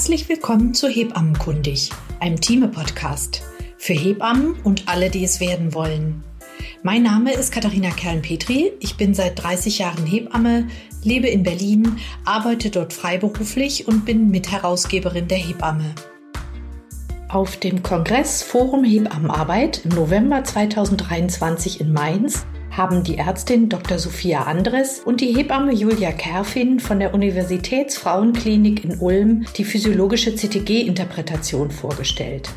Herzlich willkommen zu Hebammenkundig, einem Team-Podcast für Hebammen und alle, die es werden wollen. Mein Name ist Katharina Kern-Petri. Ich bin seit 30 Jahren Hebamme, lebe in Berlin, arbeite dort freiberuflich und bin Mitherausgeberin der Hebamme. Auf dem Kongress Forum Hebammenarbeit im November 2023 in Mainz haben die Ärztin Dr. Sophia Andres und die Hebamme Julia Kerfin von der Universitätsfrauenklinik in Ulm die physiologische CTG-Interpretation vorgestellt.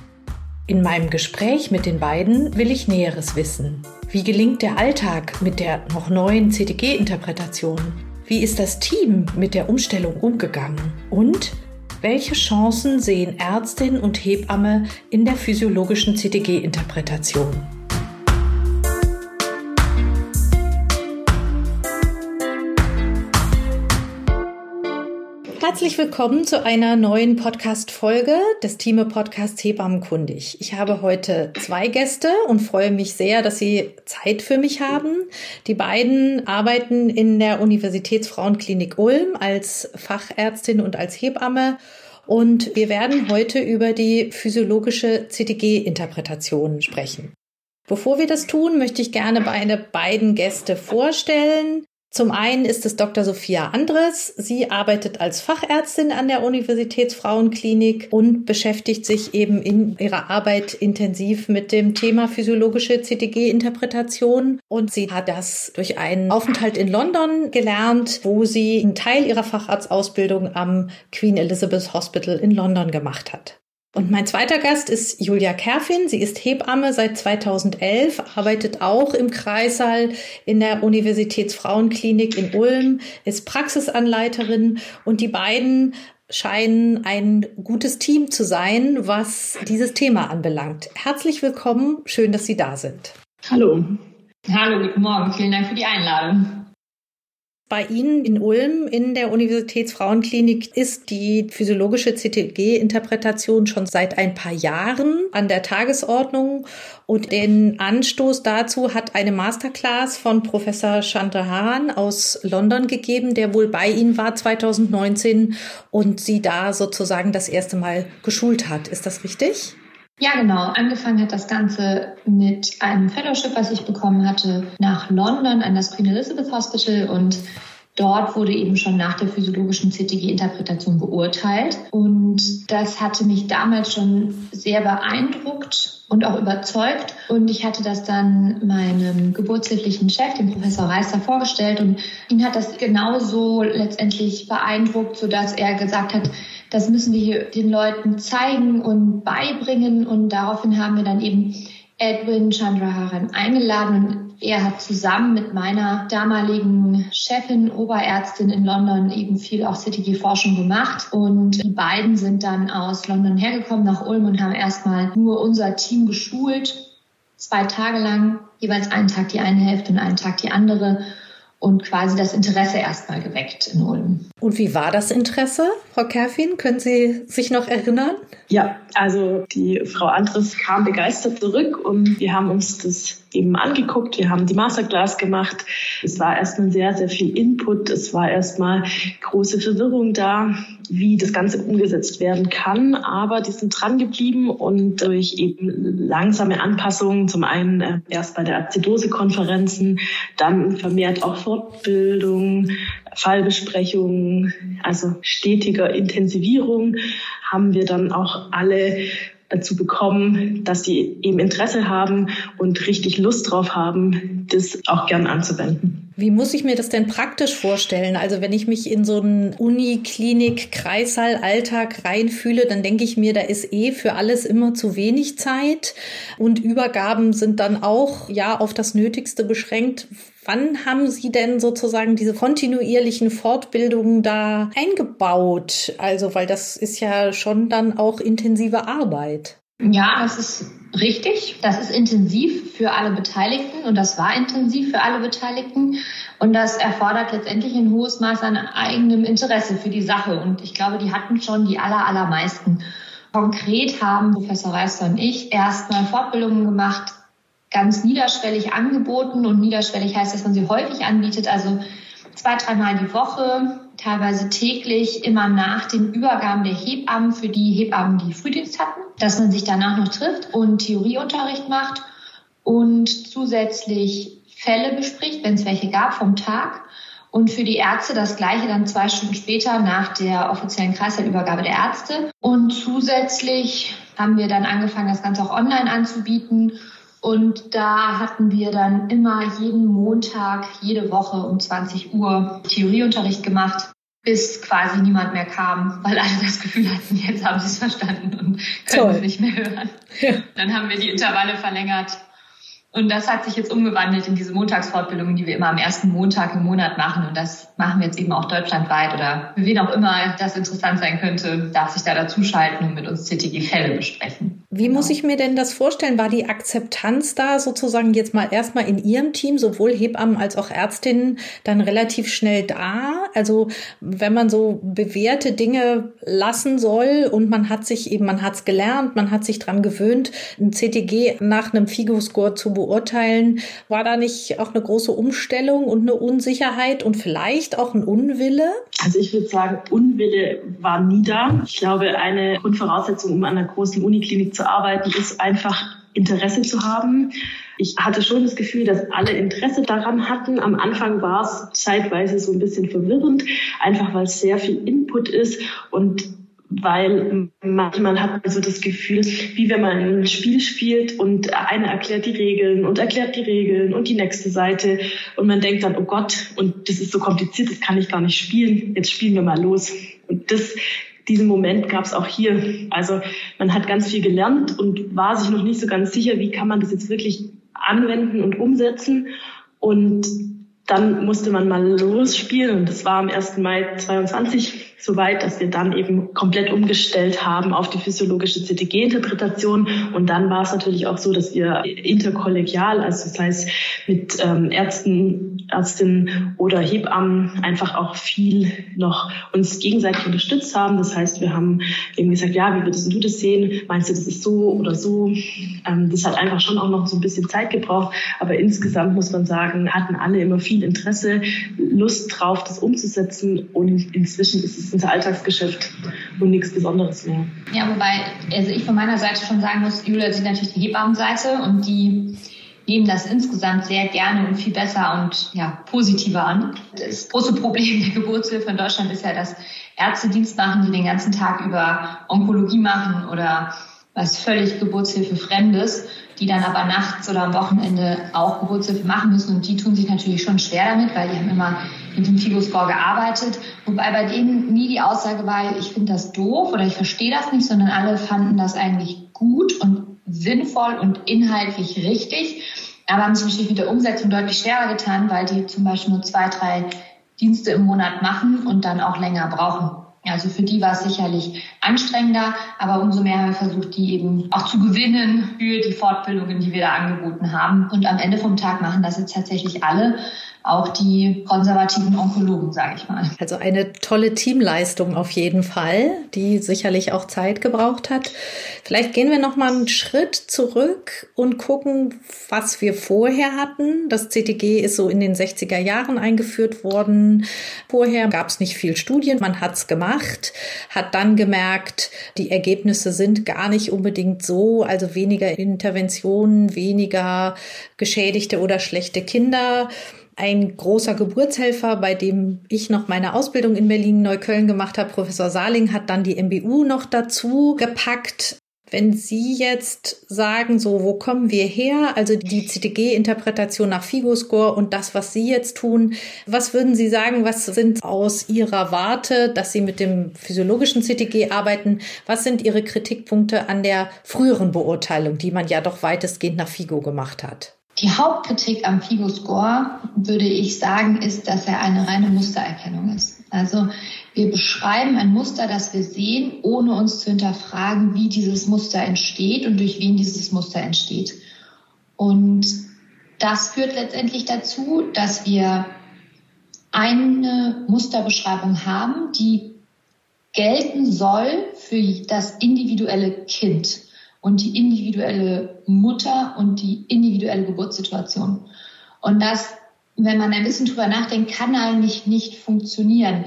In meinem Gespräch mit den beiden will ich Näheres wissen. Wie gelingt der Alltag mit der noch neuen CTG-Interpretation? Wie ist das Team mit der Umstellung umgegangen? Und welche Chancen sehen Ärztin und Hebamme in der physiologischen CTG-Interpretation? Herzlich willkommen zu einer neuen Podcast-Folge des Team Podcasts Hebammenkundig. Ich habe heute zwei Gäste und freue mich sehr, dass Sie Zeit für mich haben. Die beiden arbeiten in der Universitätsfrauenklinik Ulm als Fachärztin und als Hebamme. Und wir werden heute über die physiologische CTG-Interpretation sprechen. Bevor wir das tun, möchte ich gerne meine beiden Gäste vorstellen. Zum einen ist es Dr. Sophia Andres. Sie arbeitet als Fachärztin an der Universitätsfrauenklinik und beschäftigt sich eben in ihrer Arbeit intensiv mit dem Thema physiologische CTG-Interpretation. Und sie hat das durch einen Aufenthalt in London gelernt, wo sie einen Teil ihrer Facharztausbildung am Queen Elizabeth Hospital in London gemacht hat. Und mein zweiter Gast ist Julia Kerfin. Sie ist Hebamme seit 2011, arbeitet auch im Kreissaal in der Universitätsfrauenklinik in Ulm, ist Praxisanleiterin und die beiden scheinen ein gutes Team zu sein, was dieses Thema anbelangt. Herzlich willkommen, schön, dass Sie da sind. Hallo. Hallo, guten Morgen. Vielen Dank für die Einladung. Bei Ihnen in Ulm in der Universitätsfrauenklinik ist die physiologische CTG-Interpretation schon seit ein paar Jahren an der Tagesordnung und den Anstoß dazu hat eine Masterclass von Professor Chandra Hahn aus London gegeben, der wohl bei Ihnen war 2019 und Sie da sozusagen das erste Mal geschult hat. Ist das richtig? Ja, genau. Angefangen hat das Ganze mit einem Fellowship, was ich bekommen hatte, nach London an das Queen Elizabeth Hospital und Dort wurde eben schon nach der physiologischen CTG-Interpretation beurteilt. Und das hatte mich damals schon sehr beeindruckt und auch überzeugt. Und ich hatte das dann meinem geburtshilflichen Chef, dem Professor Reister, vorgestellt. Und ihn hat das genauso letztendlich beeindruckt, sodass er gesagt hat, das müssen wir den Leuten zeigen und beibringen. Und daraufhin haben wir dann eben Edwin Chandraharan eingeladen und er hat zusammen mit meiner damaligen Chefin, Oberärztin in London eben viel auch CTG-Forschung gemacht. Und die beiden sind dann aus London hergekommen nach Ulm und haben erstmal nur unser Team geschult. Zwei Tage lang, jeweils einen Tag die eine Hälfte und einen Tag die andere und quasi das Interesse erstmal geweckt in Ulm. Und wie war das Interesse, Frau Kerfin? Können Sie sich noch erinnern? Ja, also die Frau Andres kam begeistert zurück und wir haben uns das eben angeguckt. Wir haben die Masterclass gemacht. Es war erstmal sehr, sehr viel Input. Es war erstmal große Verwirrung da, wie das Ganze umgesetzt werden kann. Aber die sind dran geblieben und durch eben langsame Anpassungen, zum einen äh, erst bei der Azidose-Konferenzen, dann vermehrt auch Fortbildung, Fallbesprechungen, also stetiger Intensivierung, haben wir dann auch alle dazu bekommen, dass sie eben Interesse haben und richtig Lust drauf haben, das auch gern anzuwenden. Wie muss ich mir das denn praktisch vorstellen? Also wenn ich mich in so einen Uniklinik, Kreissaal, Alltag reinfühle, dann denke ich mir, da ist eh für alles immer zu wenig Zeit und Übergaben sind dann auch ja auf das Nötigste beschränkt. Wann haben Sie denn sozusagen diese kontinuierlichen Fortbildungen da eingebaut? Also, weil das ist ja schon dann auch intensive Arbeit. Ja, das ist richtig. Das ist intensiv für alle Beteiligten und das war intensiv für alle Beteiligten. Und das erfordert letztendlich ein hohes Maß an eigenem Interesse für die Sache. Und ich glaube, die hatten schon die aller, allermeisten. Konkret haben Professor Reister und ich erstmal Fortbildungen gemacht ganz niederschwellig angeboten und niederschwellig heißt, dass man sie häufig anbietet. Also zwei, dreimal die Woche, teilweise täglich, immer nach den Übergaben der Hebammen für die Hebammen, die Frühdienst hatten, dass man sich danach noch trifft und Theorieunterricht macht und zusätzlich Fälle bespricht, wenn es welche gab vom Tag. Und für die Ärzte das gleiche dann zwei Stunden später nach der offiziellen Kreislaufübergabe der Ärzte. Und zusätzlich haben wir dann angefangen, das Ganze auch online anzubieten. Und da hatten wir dann immer jeden Montag, jede Woche um 20 Uhr Theorieunterricht gemacht, bis quasi niemand mehr kam, weil alle das Gefühl hatten, jetzt haben sie es verstanden und können Toll. es nicht mehr hören. Ja. Dann haben wir die Intervalle verlängert und das hat sich jetzt umgewandelt in diese Montagsfortbildungen, die wir immer am ersten Montag im Monat machen. Und das machen wir jetzt eben auch deutschlandweit oder für wen auch immer das interessant sein könnte, darf sich da dazuschalten und mit uns CTG-Fälle besprechen. Wie muss ich mir denn das vorstellen? War die Akzeptanz da sozusagen jetzt mal erstmal in Ihrem Team, sowohl Hebammen als auch Ärztinnen, dann relativ schnell da? Also wenn man so bewährte Dinge lassen soll und man hat sich eben, man hat es gelernt, man hat sich dran gewöhnt, ein CTG nach einem FIGO-Score zu beurteilen. War da nicht auch eine große Umstellung und eine Unsicherheit und vielleicht auch ein Unwille? Also ich würde sagen, Unwille war nie da. Ich glaube, eine Grundvoraussetzung, um an einer großen Uniklinik zu arbeiten, ist einfach Interesse zu haben. Ich hatte schon das Gefühl, dass alle Interesse daran hatten. Am Anfang war es zeitweise so ein bisschen verwirrend, einfach weil es sehr viel Input ist und weil manchmal hat man so das Gefühl, wie wenn man ein Spiel spielt und einer erklärt die Regeln und erklärt die Regeln und die nächste Seite und man denkt dann, oh Gott, und das ist so kompliziert, das kann ich gar nicht spielen, jetzt spielen wir mal los. Und das, diesen Moment gab es auch hier. Also man hat ganz viel gelernt und war sich noch nicht so ganz sicher, wie kann man das jetzt wirklich anwenden und umsetzen. Und dann musste man mal losspielen und das war am 1. Mai 22 so weit, dass wir dann eben komplett umgestellt haben auf die physiologische CTG-Interpretation. Und dann war es natürlich auch so, dass wir interkollegial, also das heißt mit ähm, Ärzten, Ärztinnen oder Hebammen einfach auch viel noch uns gegenseitig unterstützt haben. Das heißt, wir haben eben gesagt, ja, wie würdest du das sehen? Meinst du, das ist so oder so? Ähm, das hat einfach schon auch noch so ein bisschen Zeit gebraucht. Aber insgesamt muss man sagen, hatten alle immer viel Interesse, Lust drauf, das umzusetzen. Und inzwischen ist es unser Alltagsgeschäft und nichts Besonderes mehr. Ja, wobei, also ich von meiner Seite schon sagen muss, Julia sieht natürlich die Hebammenseite und die nehmen das insgesamt sehr gerne und viel besser und ja, positiver an. Das große Problem der Geburtshilfe in Deutschland ist ja, dass Ärzte Dienst machen, die den ganzen Tag über Onkologie machen oder was völlig Geburtshilfe Fremdes, die dann aber nachts oder am Wochenende auch Geburtshilfe machen müssen. Und die tun sich natürlich schon schwer damit, weil die haben immer mit dem Figo-Score gearbeitet. Wobei bei denen nie die Aussage war, ich finde das doof oder ich verstehe das nicht, sondern alle fanden das eigentlich gut und sinnvoll und inhaltlich richtig. Aber haben sich natürlich mit der Umsetzung deutlich schwerer getan, weil die zum Beispiel nur zwei, drei Dienste im Monat machen und dann auch länger brauchen. Also für die war es sicherlich anstrengender, aber umso mehr haben wir versucht, die eben auch zu gewinnen für die Fortbildungen, die wir da angeboten haben. Und am Ende vom Tag machen das jetzt tatsächlich alle auch die konservativen Onkologen, sage ich mal. Also eine tolle Teamleistung auf jeden Fall, die sicherlich auch Zeit gebraucht hat. Vielleicht gehen wir noch mal einen Schritt zurück und gucken, was wir vorher hatten. Das CTG ist so in den 60er Jahren eingeführt worden. Vorher gab es nicht viel Studien, man hat's gemacht, hat dann gemerkt, die Ergebnisse sind gar nicht unbedingt so, also weniger Interventionen, weniger geschädigte oder schlechte Kinder ein großer Geburtshelfer, bei dem ich noch meine Ausbildung in Berlin-Neukölln gemacht habe. Professor Saling hat dann die MBU noch dazu gepackt. Wenn Sie jetzt sagen, so, wo kommen wir her? Also die CTG-Interpretation nach Figo-Score und das, was Sie jetzt tun. Was würden Sie sagen? Was sind aus Ihrer Warte, dass Sie mit dem physiologischen CTG arbeiten? Was sind Ihre Kritikpunkte an der früheren Beurteilung, die man ja doch weitestgehend nach Figo gemacht hat? Die Hauptkritik am FIGO-Score, würde ich sagen, ist, dass er eine reine Mustererkennung ist. Also wir beschreiben ein Muster, das wir sehen, ohne uns zu hinterfragen, wie dieses Muster entsteht und durch wen dieses Muster entsteht. Und das führt letztendlich dazu, dass wir eine Musterbeschreibung haben, die gelten soll für das individuelle Kind und die individuelle Mutter und die individuelle Geburtssituation. Und das wenn man ein bisschen drüber nachdenkt, kann eigentlich nicht funktionieren.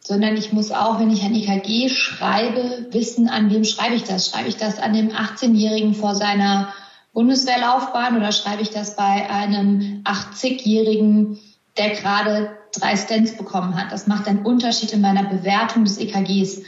Sondern ich muss auch, wenn ich ein EKG schreibe, wissen, an wem schreibe ich das. Schreibe ich das an dem 18-Jährigen vor seiner Bundeswehrlaufbahn oder schreibe ich das bei einem 80-Jährigen, der gerade drei Stents bekommen hat? Das macht einen Unterschied in meiner Bewertung des EKGs.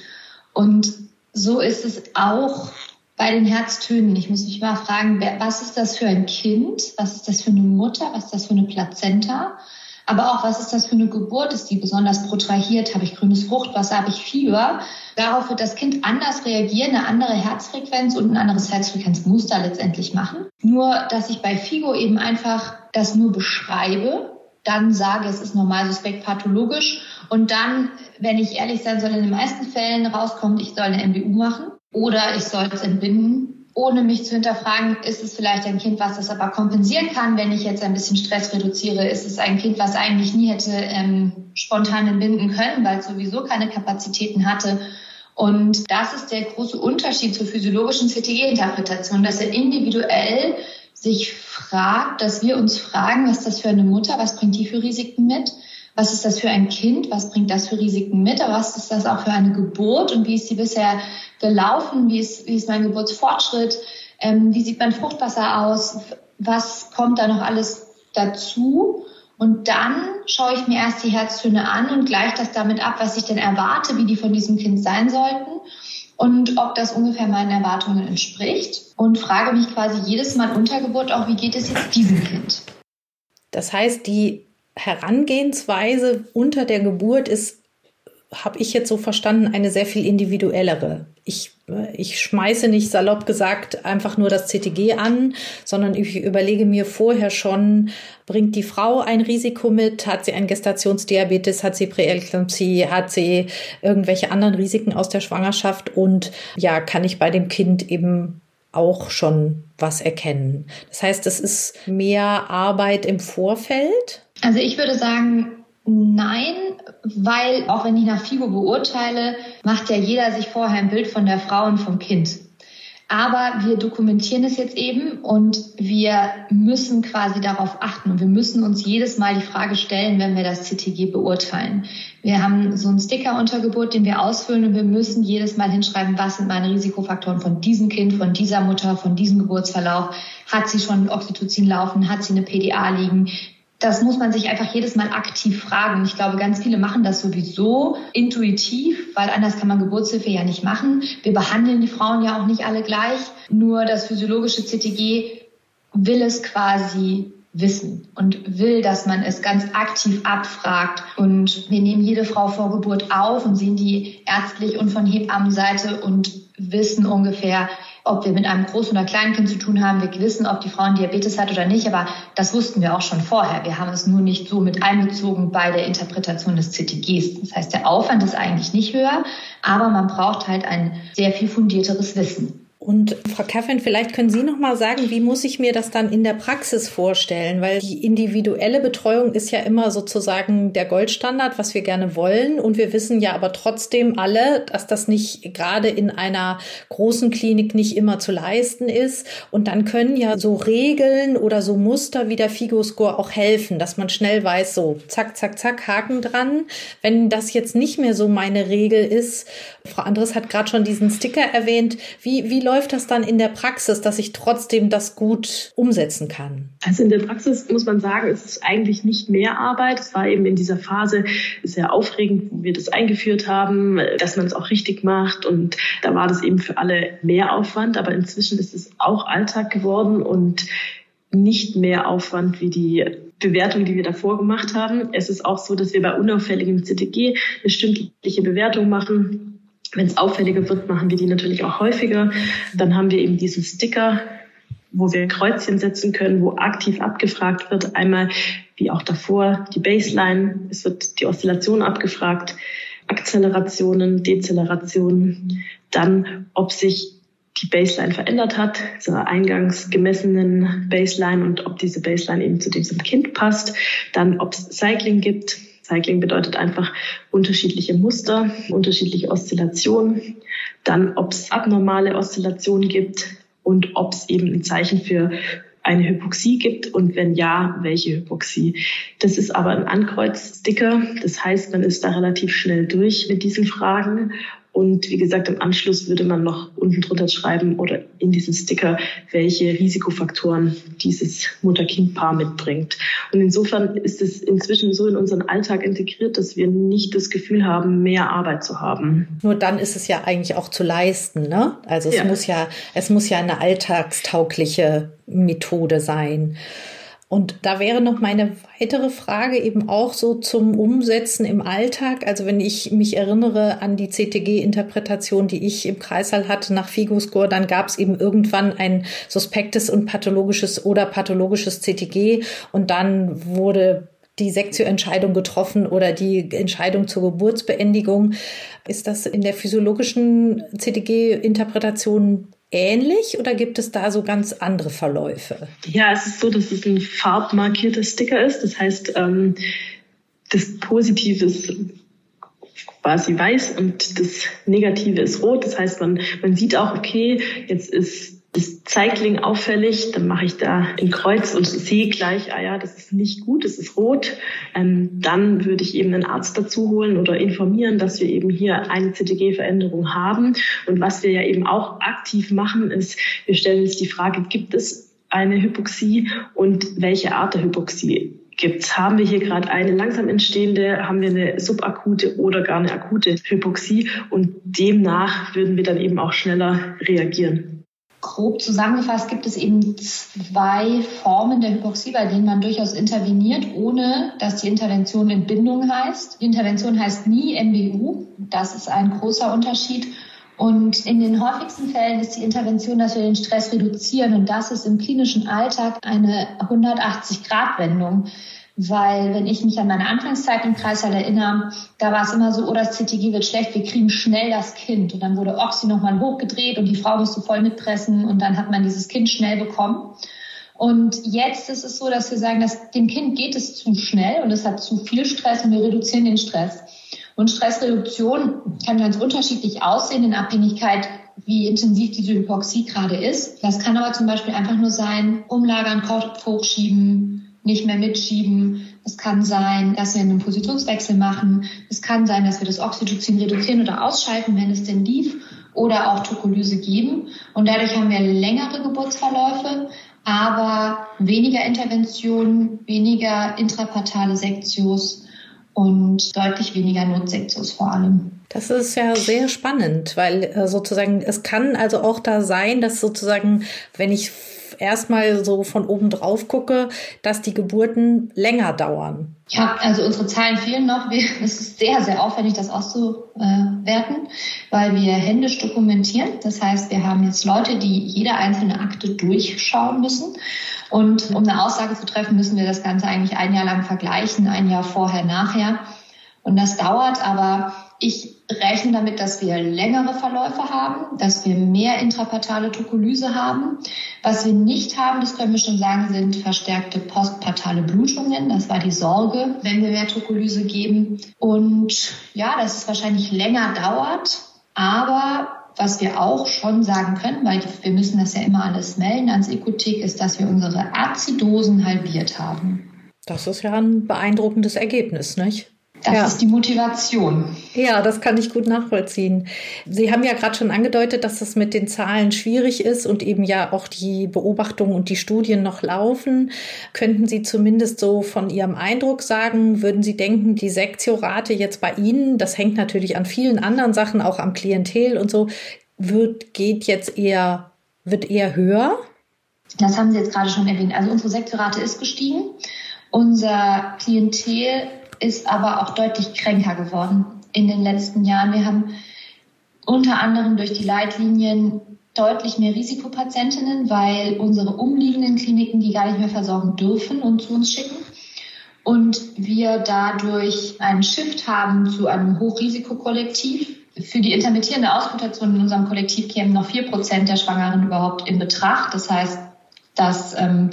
Und so ist es auch bei den Herztönen. Ich muss mich mal fragen, was ist das für ein Kind? Was ist das für eine Mutter? Was ist das für eine Plazenta? Aber auch, was ist das für eine Geburt? Ist die besonders protrahiert? Habe ich grünes Fruchtwasser? Habe ich Fieber? Darauf wird das Kind anders reagieren, eine andere Herzfrequenz und ein anderes Herzfrequenzmuster letztendlich machen. Nur, dass ich bei FIGO eben einfach das nur beschreibe, dann sage, es ist normal suspekt pathologisch und dann, wenn ich ehrlich sein soll, in den meisten Fällen rauskommt, ich soll eine MBU machen oder ich soll es entbinden, ohne mich zu hinterfragen, ist es vielleicht ein Kind, was das aber kompensieren kann, wenn ich jetzt ein bisschen Stress reduziere? Ist es ein Kind, was eigentlich nie hätte ähm, spontan entbinden können, weil es sowieso keine Kapazitäten hatte? Und das ist der große Unterschied zur physiologischen CTG-Interpretation, dass er individuell sich fragt, dass wir uns fragen, was ist das für eine Mutter, was bringt die für Risiken mit? Was ist das für ein Kind, was bringt das für Risiken mit, aber was ist das auch für eine Geburt? Und wie ist sie bisher gelaufen, wie ist, wie ist mein Geburtsfortschritt, ähm, wie sieht mein Fruchtwasser aus, was kommt da noch alles dazu. Und dann schaue ich mir erst die Herztöne an und gleiche das damit ab, was ich denn erwarte, wie die von diesem Kind sein sollten und ob das ungefähr meinen Erwartungen entspricht und frage mich quasi jedes Mal unter Geburt auch, wie geht es jetzt diesem Kind? Das heißt, die Herangehensweise unter der Geburt ist, habe ich jetzt so verstanden, eine sehr viel individuellere. Ich, ich schmeiße nicht salopp gesagt einfach nur das CTG an, sondern ich überlege mir vorher schon, bringt die Frau ein Risiko mit? Hat sie ein Gestationsdiabetes? Hat sie Präeklampsie? Hat sie irgendwelche anderen Risiken aus der Schwangerschaft? Und ja, kann ich bei dem Kind eben auch schon was erkennen. Das heißt, es ist mehr Arbeit im Vorfeld. Also ich würde sagen, nein, weil auch wenn ich nach FIGO beurteile, macht ja jeder sich vorher ein Bild von der Frau und vom Kind. Aber wir dokumentieren es jetzt eben und wir müssen quasi darauf achten und wir müssen uns jedes Mal die Frage stellen, wenn wir das CTG beurteilen. Wir haben so einen Sticker unter Geburt, den wir ausfüllen und wir müssen jedes Mal hinschreiben, was sind meine Risikofaktoren von diesem Kind, von dieser Mutter, von diesem Geburtsverlauf. Hat sie schon Oxytocin laufen? Hat sie eine PDA liegen? Das muss man sich einfach jedes Mal aktiv fragen. Ich glaube, ganz viele machen das sowieso intuitiv, weil anders kann man Geburtshilfe ja nicht machen. Wir behandeln die Frauen ja auch nicht alle gleich. Nur das physiologische CTG will es quasi wissen und will, dass man es ganz aktiv abfragt. Und wir nehmen jede Frau vor Geburt auf und sehen die ärztlich und von Hebammenseite und wissen ungefähr, ob wir mit einem Groß- oder Kleinkind zu tun haben. Wir wissen, ob die Frau Diabetes hat oder nicht, aber das wussten wir auch schon vorher. Wir haben es nur nicht so mit einbezogen bei der Interpretation des CTGs. Das heißt, der Aufwand ist eigentlich nicht höher, aber man braucht halt ein sehr viel fundierteres Wissen. Und Frau Kaffin, vielleicht können Sie noch mal sagen, wie muss ich mir das dann in der Praxis vorstellen? Weil die individuelle Betreuung ist ja immer sozusagen der Goldstandard, was wir gerne wollen. Und wir wissen ja aber trotzdem alle, dass das nicht gerade in einer großen Klinik nicht immer zu leisten ist. Und dann können ja so Regeln oder so Muster wie der Figo-Score auch helfen, dass man schnell weiß, so zack, zack, zack, Haken dran. Wenn das jetzt nicht mehr so meine Regel ist, Frau Andres hat gerade schon diesen Sticker erwähnt, wie, wie läuft das dann in der Praxis, dass ich trotzdem das gut umsetzen kann? Also in der Praxis muss man sagen, es ist eigentlich nicht mehr Arbeit. Es war eben in dieser Phase sehr aufregend, wo wir das eingeführt haben, dass man es auch richtig macht. Und da war das eben für alle mehr Aufwand. Aber inzwischen ist es auch Alltag geworden und nicht mehr Aufwand wie die Bewertung, die wir davor gemacht haben. Es ist auch so, dass wir bei unauffälligem CTG eine stündliche Bewertung machen wenn es auffälliger wird, machen wir die natürlich auch häufiger. Dann haben wir eben diesen Sticker, wo wir Kreuzchen setzen können, wo aktiv abgefragt wird. Einmal, wie auch davor, die Baseline. Es wird die Oszillation abgefragt, Akzelerationen, Dezellerationen. Dann, ob sich die Baseline verändert hat, zur eingangs gemessenen Baseline und ob diese Baseline eben zu diesem Kind passt. Dann, ob es Cycling gibt, Cycling bedeutet einfach unterschiedliche Muster, unterschiedliche Oszillationen. Dann, ob es abnormale Oszillationen gibt und ob es eben ein Zeichen für eine Hypoxie gibt und wenn ja, welche Hypoxie. Das ist aber ein Ankreuzsticker. Das heißt, man ist da relativ schnell durch mit diesen Fragen und wie gesagt, im Anschluss würde man noch unten drunter schreiben oder in diesen Sticker, welche Risikofaktoren dieses Mutter-Kind-Paar mitbringt. Und insofern ist es inzwischen so in unseren Alltag integriert, dass wir nicht das Gefühl haben, mehr Arbeit zu haben. Nur dann ist es ja eigentlich auch zu leisten, ne? Also es ja. muss ja, es muss ja eine alltagstaugliche Methode sein. Und da wäre noch meine weitere Frage eben auch so zum Umsetzen im Alltag. Also wenn ich mich erinnere an die CTG-Interpretation, die ich im Kreißsaal hatte nach Figoscore, dann gab es eben irgendwann ein suspektes und pathologisches oder pathologisches CTG und dann wurde die Sektioentscheidung getroffen oder die Entscheidung zur Geburtsbeendigung. Ist das in der physiologischen CTG-Interpretation ähnlich oder gibt es da so ganz andere Verläufe? Ja, es ist so, dass es ein farbmarkierter Sticker ist. Das heißt, ähm, das Positive ist quasi weiß und das Negative ist rot. Das heißt, man, man sieht auch, okay, jetzt ist ist Cycling auffällig, dann mache ich da ein Kreuz und sehe gleich, ah ja, das ist nicht gut, das ist rot. Ähm, dann würde ich eben einen Arzt dazu holen oder informieren, dass wir eben hier eine CTG-Veränderung haben. Und was wir ja eben auch aktiv machen, ist, wir stellen uns die Frage, gibt es eine Hypoxie und welche Art der Hypoxie gibt's? Haben wir hier gerade eine langsam entstehende, haben wir eine subakute oder gar eine akute Hypoxie und demnach würden wir dann eben auch schneller reagieren grob zusammengefasst gibt es eben zwei Formen der Hypoxie, bei denen man durchaus interveniert, ohne dass die Intervention Entbindung heißt. Die Intervention heißt nie MBU. Das ist ein großer Unterschied. Und in den häufigsten Fällen ist die Intervention, dass wir den Stress reduzieren. Und das ist im klinischen Alltag eine 180-Grad-Wendung. Weil wenn ich mich an meine Anfangszeit im Kreißsaal erinnere, da war es immer so, oh, das CTG wird schlecht, wir kriegen schnell das Kind. Und dann wurde Oxy nochmal hochgedreht und die Frau musste voll mitpressen und dann hat man dieses Kind schnell bekommen. Und jetzt ist es so, dass wir sagen, dass dem Kind geht es zu schnell und es hat zu viel Stress und wir reduzieren den Stress. Und Stressreduktion kann ganz unterschiedlich aussehen in Abhängigkeit, wie intensiv diese Hypoxie gerade ist. Das kann aber zum Beispiel einfach nur sein, umlagern, Kopf hochschieben, nicht mehr mitschieben. Es kann sein, dass wir einen Positionswechsel machen. Es kann sein, dass wir das Oxytocin reduzieren oder ausschalten, wenn es denn lief, oder auch Tokolyse geben. Und dadurch haben wir längere Geburtsverläufe, aber weniger Interventionen, weniger intrapartale Sektios und deutlich weniger Notsektios vor allem. Das ist ja sehr spannend, weil äh, sozusagen es kann also auch da sein, dass sozusagen, wenn ich erstmal so von oben drauf gucke, dass die Geburten länger dauern. Ja, also unsere Zahlen fehlen noch. es ist sehr, sehr aufwendig, das auszuwerten, weil wir händisch dokumentieren. Das heißt, wir haben jetzt Leute, die jede einzelne Akte durchschauen müssen. Und um eine Aussage zu treffen, müssen wir das Ganze eigentlich ein Jahr lang vergleichen, ein Jahr vorher, nachher. Und das dauert, aber ich rechne damit, dass wir längere Verläufe haben, dass wir mehr intrapartale Tokolyse haben. Was wir nicht haben, das können wir schon sagen, sind verstärkte postpartale Blutungen. Das war die Sorge, wenn wir mehr Tokolyse geben. Und ja, dass es wahrscheinlich länger dauert, aber was wir auch schon sagen können, weil wir müssen das ja immer alles melden ans Ekotik, ist, dass wir unsere Azidosen halbiert haben. Das ist ja ein beeindruckendes Ergebnis, nicht? Das ja. ist die Motivation. Ja, das kann ich gut nachvollziehen. Sie haben ja gerade schon angedeutet, dass das mit den Zahlen schwierig ist und eben ja auch die Beobachtungen und die Studien noch laufen. Könnten Sie zumindest so von Ihrem Eindruck sagen, würden Sie denken, die Sektiorate jetzt bei Ihnen, das hängt natürlich an vielen anderen Sachen, auch am Klientel und so, wird, geht jetzt eher, wird eher höher? Das haben Sie jetzt gerade schon erwähnt. Also unsere Sektiorate ist gestiegen. Unser Klientel ist aber auch deutlich kränker geworden in den letzten Jahren. Wir haben unter anderem durch die Leitlinien deutlich mehr Risikopatientinnen, weil unsere umliegenden Kliniken die gar nicht mehr versorgen dürfen und zu uns schicken. Und wir dadurch einen Shift haben zu einem Hochrisikokollektiv. Für die intermittierende Ausmutation in unserem Kollektiv kämen noch vier Prozent der Schwangeren überhaupt in Betracht. Das heißt, dass ähm,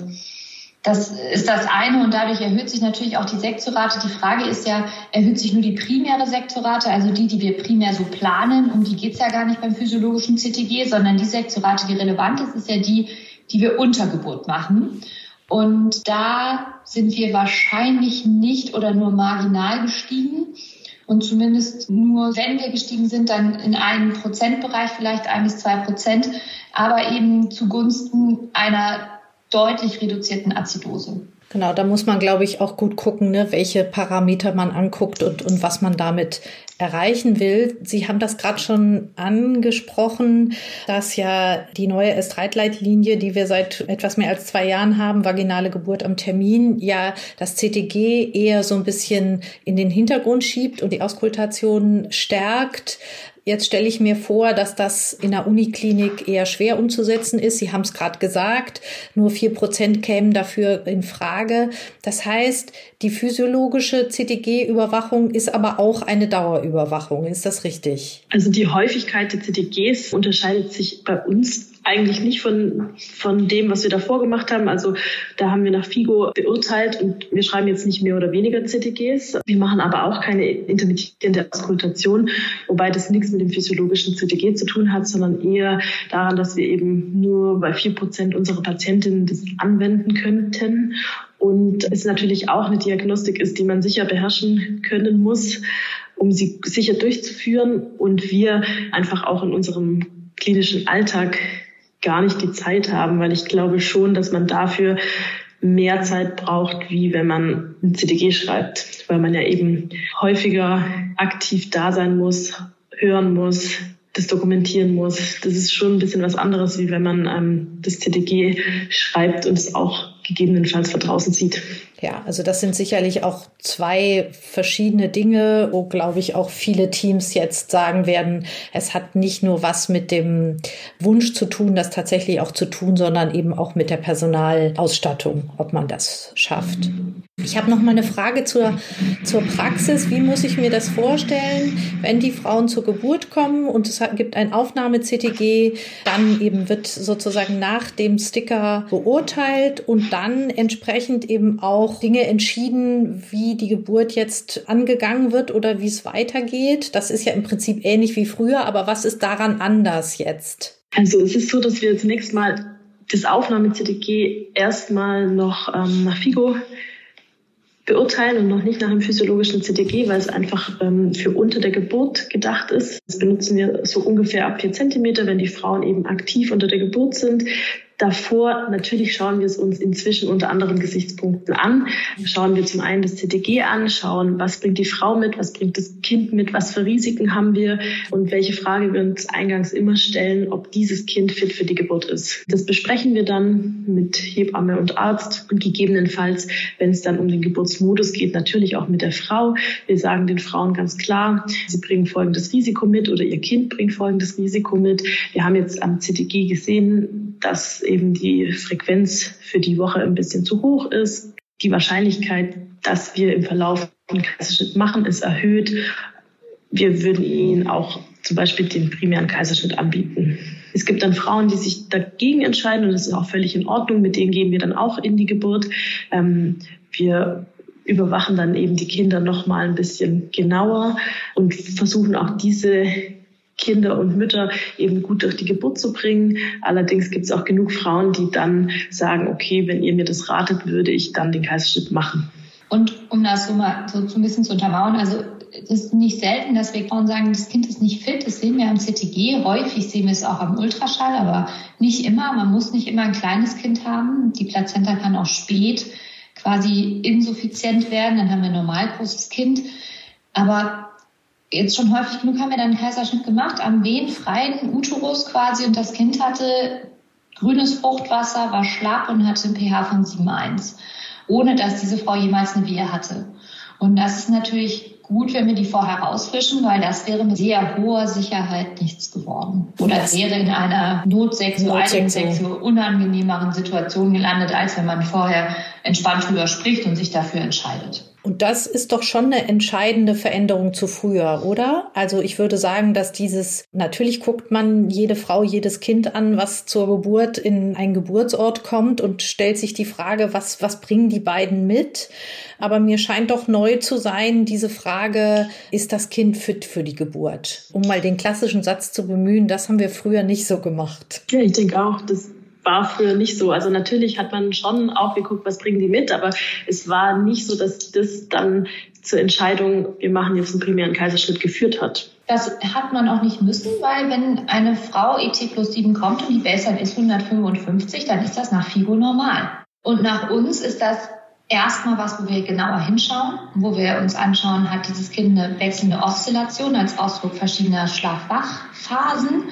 das ist das eine und dadurch erhöht sich natürlich auch die Sektorate. Die Frage ist ja, erhöht sich nur die primäre Sektorate, also die, die wir primär so planen, um die geht's ja gar nicht beim physiologischen CTG, sondern die Sektorate, die relevant ist, ist ja die, die wir unter Geburt machen. Und da sind wir wahrscheinlich nicht oder nur marginal gestiegen. Und zumindest nur, wenn wir gestiegen sind, dann in einem Prozentbereich, vielleicht ein bis zwei Prozent, aber eben zugunsten einer deutlich reduzierten Azidose. Genau, da muss man, glaube ich, auch gut gucken, ne, welche Parameter man anguckt und, und was man damit erreichen will. Sie haben das gerade schon angesprochen, dass ja die neue S3-Leitlinie, die wir seit etwas mehr als zwei Jahren haben, vaginale Geburt am Termin, ja das CTG eher so ein bisschen in den Hintergrund schiebt und die Auskultation stärkt. Jetzt stelle ich mir vor, dass das in der Uniklinik eher schwer umzusetzen ist. Sie haben es gerade gesagt, nur vier Prozent kämen dafür in Frage. Das heißt, die physiologische CTG-Überwachung ist aber auch eine Dauerüberwachung. Ist das richtig? Also die Häufigkeit der CTGs unterscheidet sich bei uns eigentlich nicht von, von dem, was wir davor gemacht haben. Also da haben wir nach FIGO beurteilt und wir schreiben jetzt nicht mehr oder weniger CTGs. Wir machen aber auch keine intermittierende Auskultation, wobei das nichts mit dem physiologischen CTG zu tun hat, sondern eher daran, dass wir eben nur bei vier Prozent unserer Patientinnen das anwenden könnten. Und es natürlich auch eine Diagnostik ist, die man sicher beherrschen können muss, um sie sicher durchzuführen und wir einfach auch in unserem klinischen Alltag gar nicht die Zeit haben, weil ich glaube schon, dass man dafür mehr Zeit braucht, wie wenn man ein CTG schreibt, weil man ja eben häufiger aktiv da sein muss, hören muss, das dokumentieren muss. Das ist schon ein bisschen was anderes, wie wenn man ähm, das CTG schreibt und es auch gegebenenfalls von draußen sieht. Ja, also das sind sicherlich auch zwei verschiedene Dinge, wo, glaube ich, auch viele Teams jetzt sagen werden, es hat nicht nur was mit dem Wunsch zu tun, das tatsächlich auch zu tun, sondern eben auch mit der Personalausstattung, ob man das schafft. Ich habe noch mal eine Frage zur, zur Praxis. Wie muss ich mir das vorstellen, wenn die Frauen zur Geburt kommen und es gibt ein Aufnahme-CTG, dann eben wird sozusagen nach dem Sticker beurteilt und dann entsprechend eben auch Dinge entschieden, wie die Geburt jetzt angegangen wird oder wie es weitergeht. Das ist ja im Prinzip ähnlich wie früher, aber was ist daran anders jetzt? Also es ist so, dass wir zunächst mal das Aufnahme-CTG erstmal noch ähm, nach FIGO beurteilen und noch nicht nach dem physiologischen CTG, weil es einfach ähm, für unter der Geburt gedacht ist. Das benutzen wir so ungefähr ab vier Zentimeter, wenn die Frauen eben aktiv unter der Geburt sind. Davor, natürlich schauen wir es uns inzwischen unter anderen Gesichtspunkten an. Schauen wir zum einen das CTG an, schauen, was bringt die Frau mit, was bringt das Kind mit, was für Risiken haben wir und welche Frage wir uns eingangs immer stellen, ob dieses Kind fit für die Geburt ist. Das besprechen wir dann mit Hebamme und Arzt und gegebenenfalls, wenn es dann um den Geburtsmodus geht, natürlich auch mit der Frau. Wir sagen den Frauen ganz klar, sie bringen folgendes Risiko mit oder ihr Kind bringt folgendes Risiko mit. Wir haben jetzt am CTG gesehen, dass eben die Frequenz für die Woche ein bisschen zu hoch ist. Die Wahrscheinlichkeit, dass wir im Verlauf einen Kaiserschnitt machen, ist erhöht. Wir würden ihnen auch zum Beispiel den primären Kaiserschnitt anbieten. Es gibt dann Frauen, die sich dagegen entscheiden und das ist auch völlig in Ordnung. Mit denen gehen wir dann auch in die Geburt. Ähm, wir überwachen dann eben die Kinder noch mal ein bisschen genauer und versuchen auch diese Kinder und Mütter eben gut durch die Geburt zu bringen. Allerdings gibt es auch genug Frauen, die dann sagen, okay, wenn ihr mir das ratet, würde ich dann den Kaiserschnitt machen. Und um das so mal so ein bisschen zu untermauern, also es ist nicht selten, dass wir Frauen sagen, das Kind ist nicht fit. Das sehen wir am CTG. Häufig sehen wir es auch am Ultraschall, aber nicht immer. Man muss nicht immer ein kleines Kind haben. Die Plazenta kann auch spät quasi insuffizient werden. Dann haben wir ein normal großes Kind. Aber jetzt schon häufig genug haben wir dann einen Kaiserschnitt gemacht, am wehenfreien Uterus quasi und das Kind hatte grünes Fruchtwasser, war schlapp und hatte ein pH von 7,1, ohne dass diese Frau jemals eine Wehe hatte. Und das ist natürlich gut, wenn wir die vorher rausfischen, weil das wäre mit sehr hoher Sicherheit nichts geworden. Oder das wäre in einer Notsexualsektion unangenehmeren Situation gelandet, als wenn man vorher entspannt drüber spricht und sich dafür entscheidet. Und das ist doch schon eine entscheidende Veränderung zu früher, oder? Also ich würde sagen, dass dieses, natürlich guckt man jede Frau, jedes Kind an, was zur Geburt in einen Geburtsort kommt und stellt sich die Frage, was, was bringen die beiden mit? Aber mir scheint doch neu zu sein, diese Frage, ist das Kind fit für die Geburt? Um mal den klassischen Satz zu bemühen, das haben wir früher nicht so gemacht. Ja, ich denke auch, dass war früher nicht so. Also natürlich hat man schon auch geguckt, was bringen die mit, aber es war nicht so, dass das dann zur Entscheidung, wir machen jetzt einen primären Kaiserschnitt geführt hat. Das hat man auch nicht müssen, weil wenn eine Frau ET plus 7 kommt und die Baseline ist 155, dann ist das nach FIGO normal. Und nach uns ist das erstmal was, wo wir genauer hinschauen, wo wir uns anschauen, hat dieses Kind eine wechselnde Oszillation als Ausdruck verschiedener Schlaf-Wach-Phasen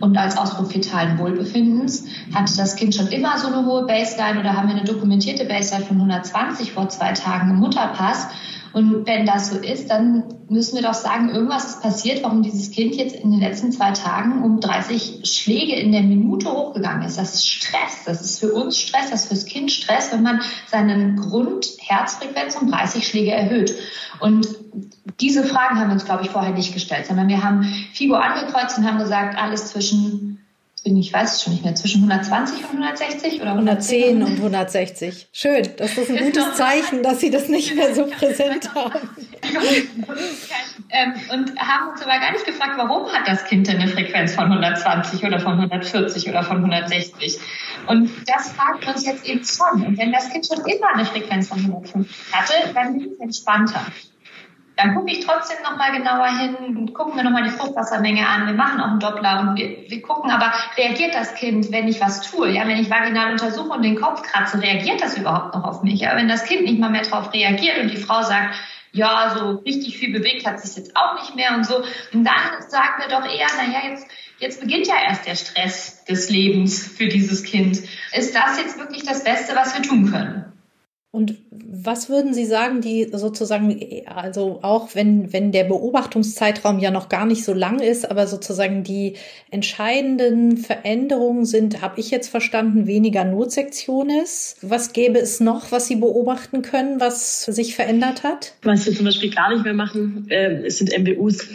und als Ausdruck fetalen Wohlbefindens. Hatte das Kind schon immer so eine hohe Baseline oder haben wir eine dokumentierte Baseline von 120 vor zwei Tagen im Mutterpass? Und wenn das so ist, dann müssen wir doch sagen, irgendwas ist passiert, warum dieses Kind jetzt in den letzten zwei Tagen um 30 Schläge in der Minute hochgegangen ist. Das ist Stress. Das ist für uns Stress, das ist fürs Kind Stress, wenn man seinen Grundherzfrequenz um 30 Schläge erhöht. Und diese Fragen haben wir uns, glaube ich, vorher nicht gestellt, sondern wir haben FIBO angekreuzt und haben gesagt, alles zwischen ich weiß es schon nicht mehr, zwischen 120 und 160 oder 110 und 160. Schön, das ist ein gutes Zeichen, dass Sie das nicht mehr so präsent haben. Ähm, und haben uns aber gar nicht gefragt, warum hat das Kind denn eine Frequenz von 120 oder von 140 oder von 160? Und das fragt uns jetzt eben schon. Und wenn das Kind schon immer eine Frequenz von 150 hatte, dann bin ich entspannter. Dann gucke ich trotzdem nochmal genauer hin, gucken wir nochmal die Fruchtwassermenge an, wir machen auch einen Doppler und wir, wir gucken, aber reagiert das Kind, wenn ich was tue? Ja, wenn ich vaginal untersuche und den Kopf kratze, reagiert das überhaupt noch auf mich? Aber wenn das Kind nicht mal mehr darauf reagiert und die Frau sagt, ja, so richtig viel bewegt hat sich jetzt auch nicht mehr und so, und dann sagen wir doch eher, naja, jetzt, jetzt beginnt ja erst der Stress des Lebens für dieses Kind. Ist das jetzt wirklich das Beste, was wir tun können? Und was würden Sie sagen, die sozusagen, also auch wenn, wenn der Beobachtungszeitraum ja noch gar nicht so lang ist, aber sozusagen die entscheidenden Veränderungen sind, habe ich jetzt verstanden, weniger Notsektion ist. Was gäbe es noch, was Sie beobachten können, was sich verändert hat? Was wir zum Beispiel gar nicht mehr machen, äh, sind MBUs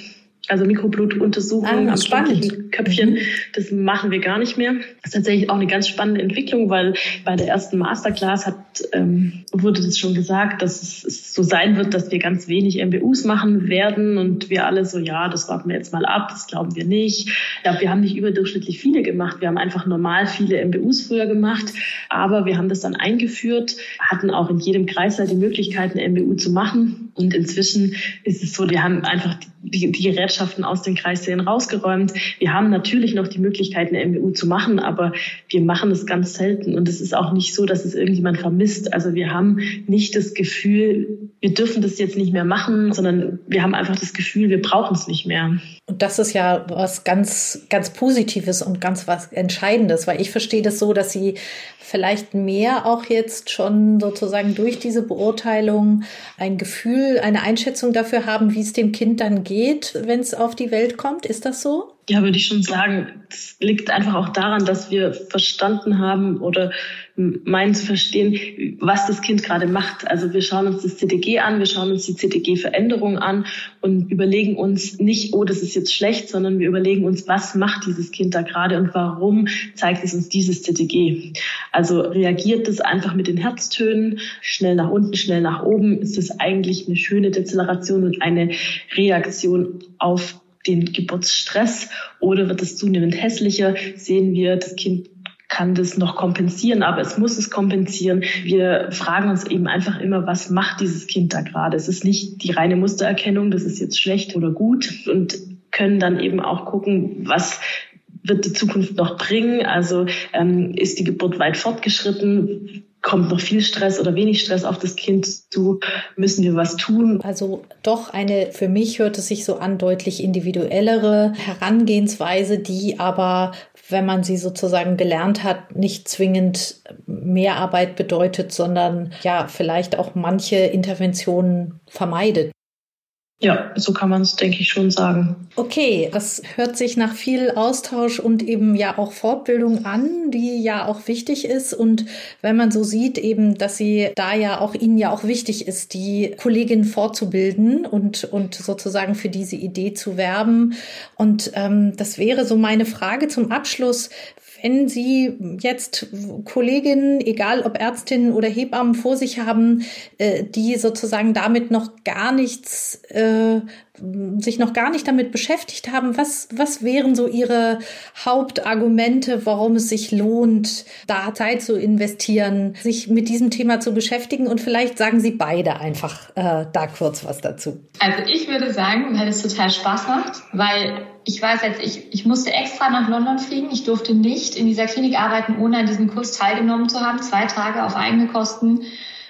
also Mikroblutuntersuchungen ah, am spannend. Köpfchen. Mhm. Das machen wir gar nicht mehr. Das ist tatsächlich auch eine ganz spannende Entwicklung, weil bei der ersten Masterclass hat, ähm, wurde das schon gesagt, dass es so sein wird, dass wir ganz wenig MBUs machen werden und wir alle so, ja, das warten wir jetzt mal ab, das glauben wir nicht. Ich glaube, wir haben nicht überdurchschnittlich viele gemacht. Wir haben einfach normal viele MBUs früher gemacht, aber wir haben das dann eingeführt, hatten auch in jedem Kreis halt die Möglichkeit, eine MBU zu machen und inzwischen ist es so, wir haben einfach die, die Gerätschaften aus den Kreissälen rausgeräumt. Wir haben natürlich noch die Möglichkeit, eine MBU zu machen, aber wir machen es ganz selten. Und es ist auch nicht so, dass es irgendjemand vermisst. Also wir haben nicht das Gefühl, wir dürfen das jetzt nicht mehr machen, sondern wir haben einfach das Gefühl, wir brauchen es nicht mehr. Und das ist ja was ganz, ganz Positives und ganz was Entscheidendes, weil ich verstehe das so, dass Sie vielleicht mehr auch jetzt schon sozusagen durch diese Beurteilung ein Gefühl, eine Einschätzung dafür haben, wie es dem Kind dann geht, wenn es auf die Welt kommt. Ist das so? Ja, würde ich schon sagen. Es liegt einfach auch daran, dass wir verstanden haben oder meinen zu verstehen, was das Kind gerade macht. Also wir schauen uns das CTG an, wir schauen uns die CTG-Veränderung an und überlegen uns nicht, oh, das ist jetzt schlecht, sondern wir überlegen uns, was macht dieses Kind da gerade und warum zeigt es uns dieses CTG. Also reagiert es einfach mit den Herztönen, schnell nach unten, schnell nach oben, ist es eigentlich eine schöne Dezeleration und eine Reaktion auf den Geburtsstress oder wird es zunehmend hässlicher? Sehen wir, das Kind kann das noch kompensieren, aber es muss es kompensieren. Wir fragen uns eben einfach immer, was macht dieses Kind da gerade? Es ist nicht die reine Mustererkennung, das ist jetzt schlecht oder gut und können dann eben auch gucken, was wird die Zukunft noch bringen? Also ähm, ist die Geburt weit fortgeschritten? kommt noch viel Stress oder wenig Stress auf das Kind zu? Müssen wir was tun? Also doch eine, für mich hört es sich so an, deutlich individuellere Herangehensweise, die aber, wenn man sie sozusagen gelernt hat, nicht zwingend mehr Arbeit bedeutet, sondern ja, vielleicht auch manche Interventionen vermeidet. Ja, so kann man es, denke ich, schon sagen. Okay, das hört sich nach viel Austausch und eben ja auch Fortbildung an, die ja auch wichtig ist. Und wenn man so sieht, eben, dass sie da ja auch Ihnen ja auch wichtig ist, die Kollegin fortzubilden und, und sozusagen für diese Idee zu werben. Und ähm, das wäre so meine Frage zum Abschluss wenn Sie jetzt Kolleginnen, egal ob Ärztinnen oder Hebammen vor sich haben, äh, die sozusagen damit noch gar nichts äh, sich noch gar nicht damit beschäftigt haben, was, was wären so Ihre Hauptargumente, warum es sich lohnt, da Zeit zu investieren, sich mit diesem Thema zu beschäftigen? Und vielleicht sagen Sie beide einfach äh, da kurz was dazu. Also ich würde sagen, weil es total Spaß macht, weil ich weiß jetzt, ich, ich musste extra nach London fliegen. Ich durfte nicht in dieser Klinik arbeiten, ohne an diesem Kurs teilgenommen zu haben. Zwei Tage auf eigene Kosten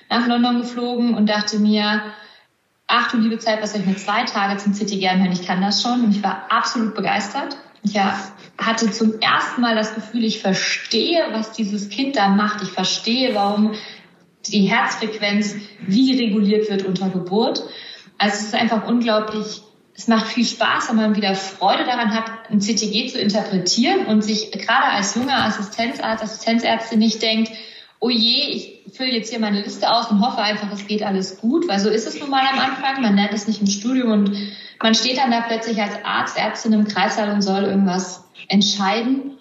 nach London geflogen und dachte mir, ach du liebe Zeit, was soll ich mir zwei Tage zum City gern hören? Ich kann das schon. Und ich war absolut begeistert. Ich hatte zum ersten Mal das Gefühl, ich verstehe, was dieses Kind da macht. Ich verstehe, warum die Herzfrequenz wie reguliert wird unter Geburt. Also es ist einfach unglaublich es macht viel Spaß, wenn man wieder Freude daran hat, ein CTG zu interpretieren und sich gerade als junger Assistenzarzt, Assistenzärztin nicht denkt, oh je, ich fülle jetzt hier meine Liste aus und hoffe einfach, es geht alles gut, weil so ist es nun mal am Anfang. Man lernt es nicht im Studium und man steht dann da plötzlich als Arzt, Ärztin im Kreissaal und soll irgendwas entscheiden.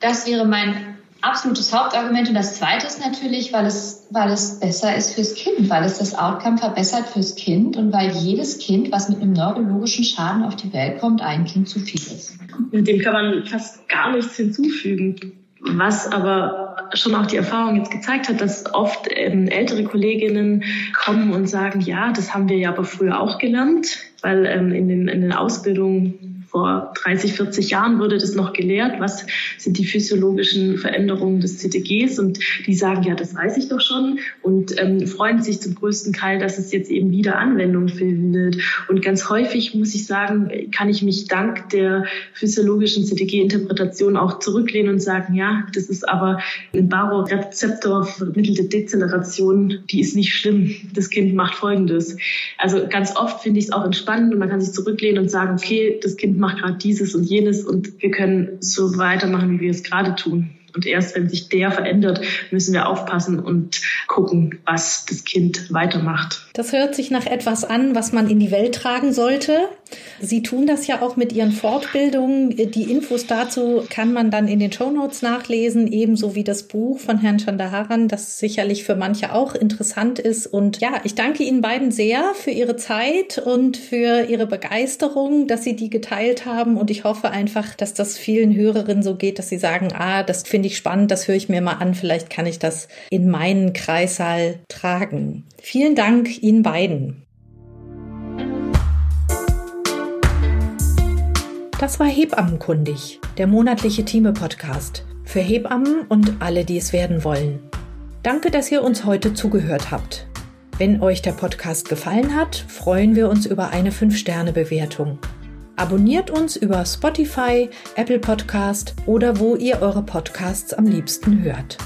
Das wäre mein absolutes Hauptargument. Und das zweite ist natürlich, weil es, weil es besser ist fürs Kind, weil es das Outcome verbessert fürs Kind und weil jedes Kind, was mit einem neurologischen Schaden auf die Welt kommt, ein Kind zu viel ist. Dem kann man fast gar nichts hinzufügen. Was aber schon auch die Erfahrung jetzt gezeigt hat, dass oft ähm, ältere Kolleginnen kommen und sagen, ja, das haben wir ja aber früher auch gelernt, weil ähm, in, den, in den Ausbildungen vor 30, 40 Jahren wurde das noch gelehrt, was sind die physiologischen Veränderungen des CTGs und die sagen, ja, das weiß ich doch schon und ähm, freuen sich zum größten Teil, dass es jetzt eben wieder Anwendung findet. Und ganz häufig, muss ich sagen, kann ich mich dank der physiologischen CTG-Interpretation auch zurücklehnen und sagen, ja, das ist aber ein Barorezeptor vermittelte Dezeleration, die ist nicht schlimm. Das Kind macht Folgendes. Also ganz oft finde ich es auch entspannend und man kann sich zurücklehnen und sagen, okay, das Kind macht gerade dieses und jenes und wir können so weitermachen, wie wir es gerade tun. Und erst wenn sich der verändert, müssen wir aufpassen und gucken, was das Kind weitermacht. Das hört sich nach etwas an, was man in die Welt tragen sollte. Sie tun das ja auch mit Ihren Fortbildungen. Die Infos dazu kann man dann in den Show Notes nachlesen, ebenso wie das Buch von Herrn Chandaharan, das sicherlich für manche auch interessant ist. Und ja, ich danke Ihnen beiden sehr für Ihre Zeit und für Ihre Begeisterung, dass Sie die geteilt haben. Und ich hoffe einfach, dass das vielen Hörerinnen so geht, dass sie sagen, ah, das finde ich spannend, das höre ich mir mal an, vielleicht kann ich das in meinen Kreissaal tragen. Vielen Dank Ihnen beiden. Das war Hebammenkundig, der monatliche Thieme-Podcast für Hebammen und alle, die es werden wollen. Danke, dass ihr uns heute zugehört habt. Wenn euch der Podcast gefallen hat, freuen wir uns über eine 5-Sterne-Bewertung. Abonniert uns über Spotify, Apple Podcast oder wo ihr eure Podcasts am liebsten hört.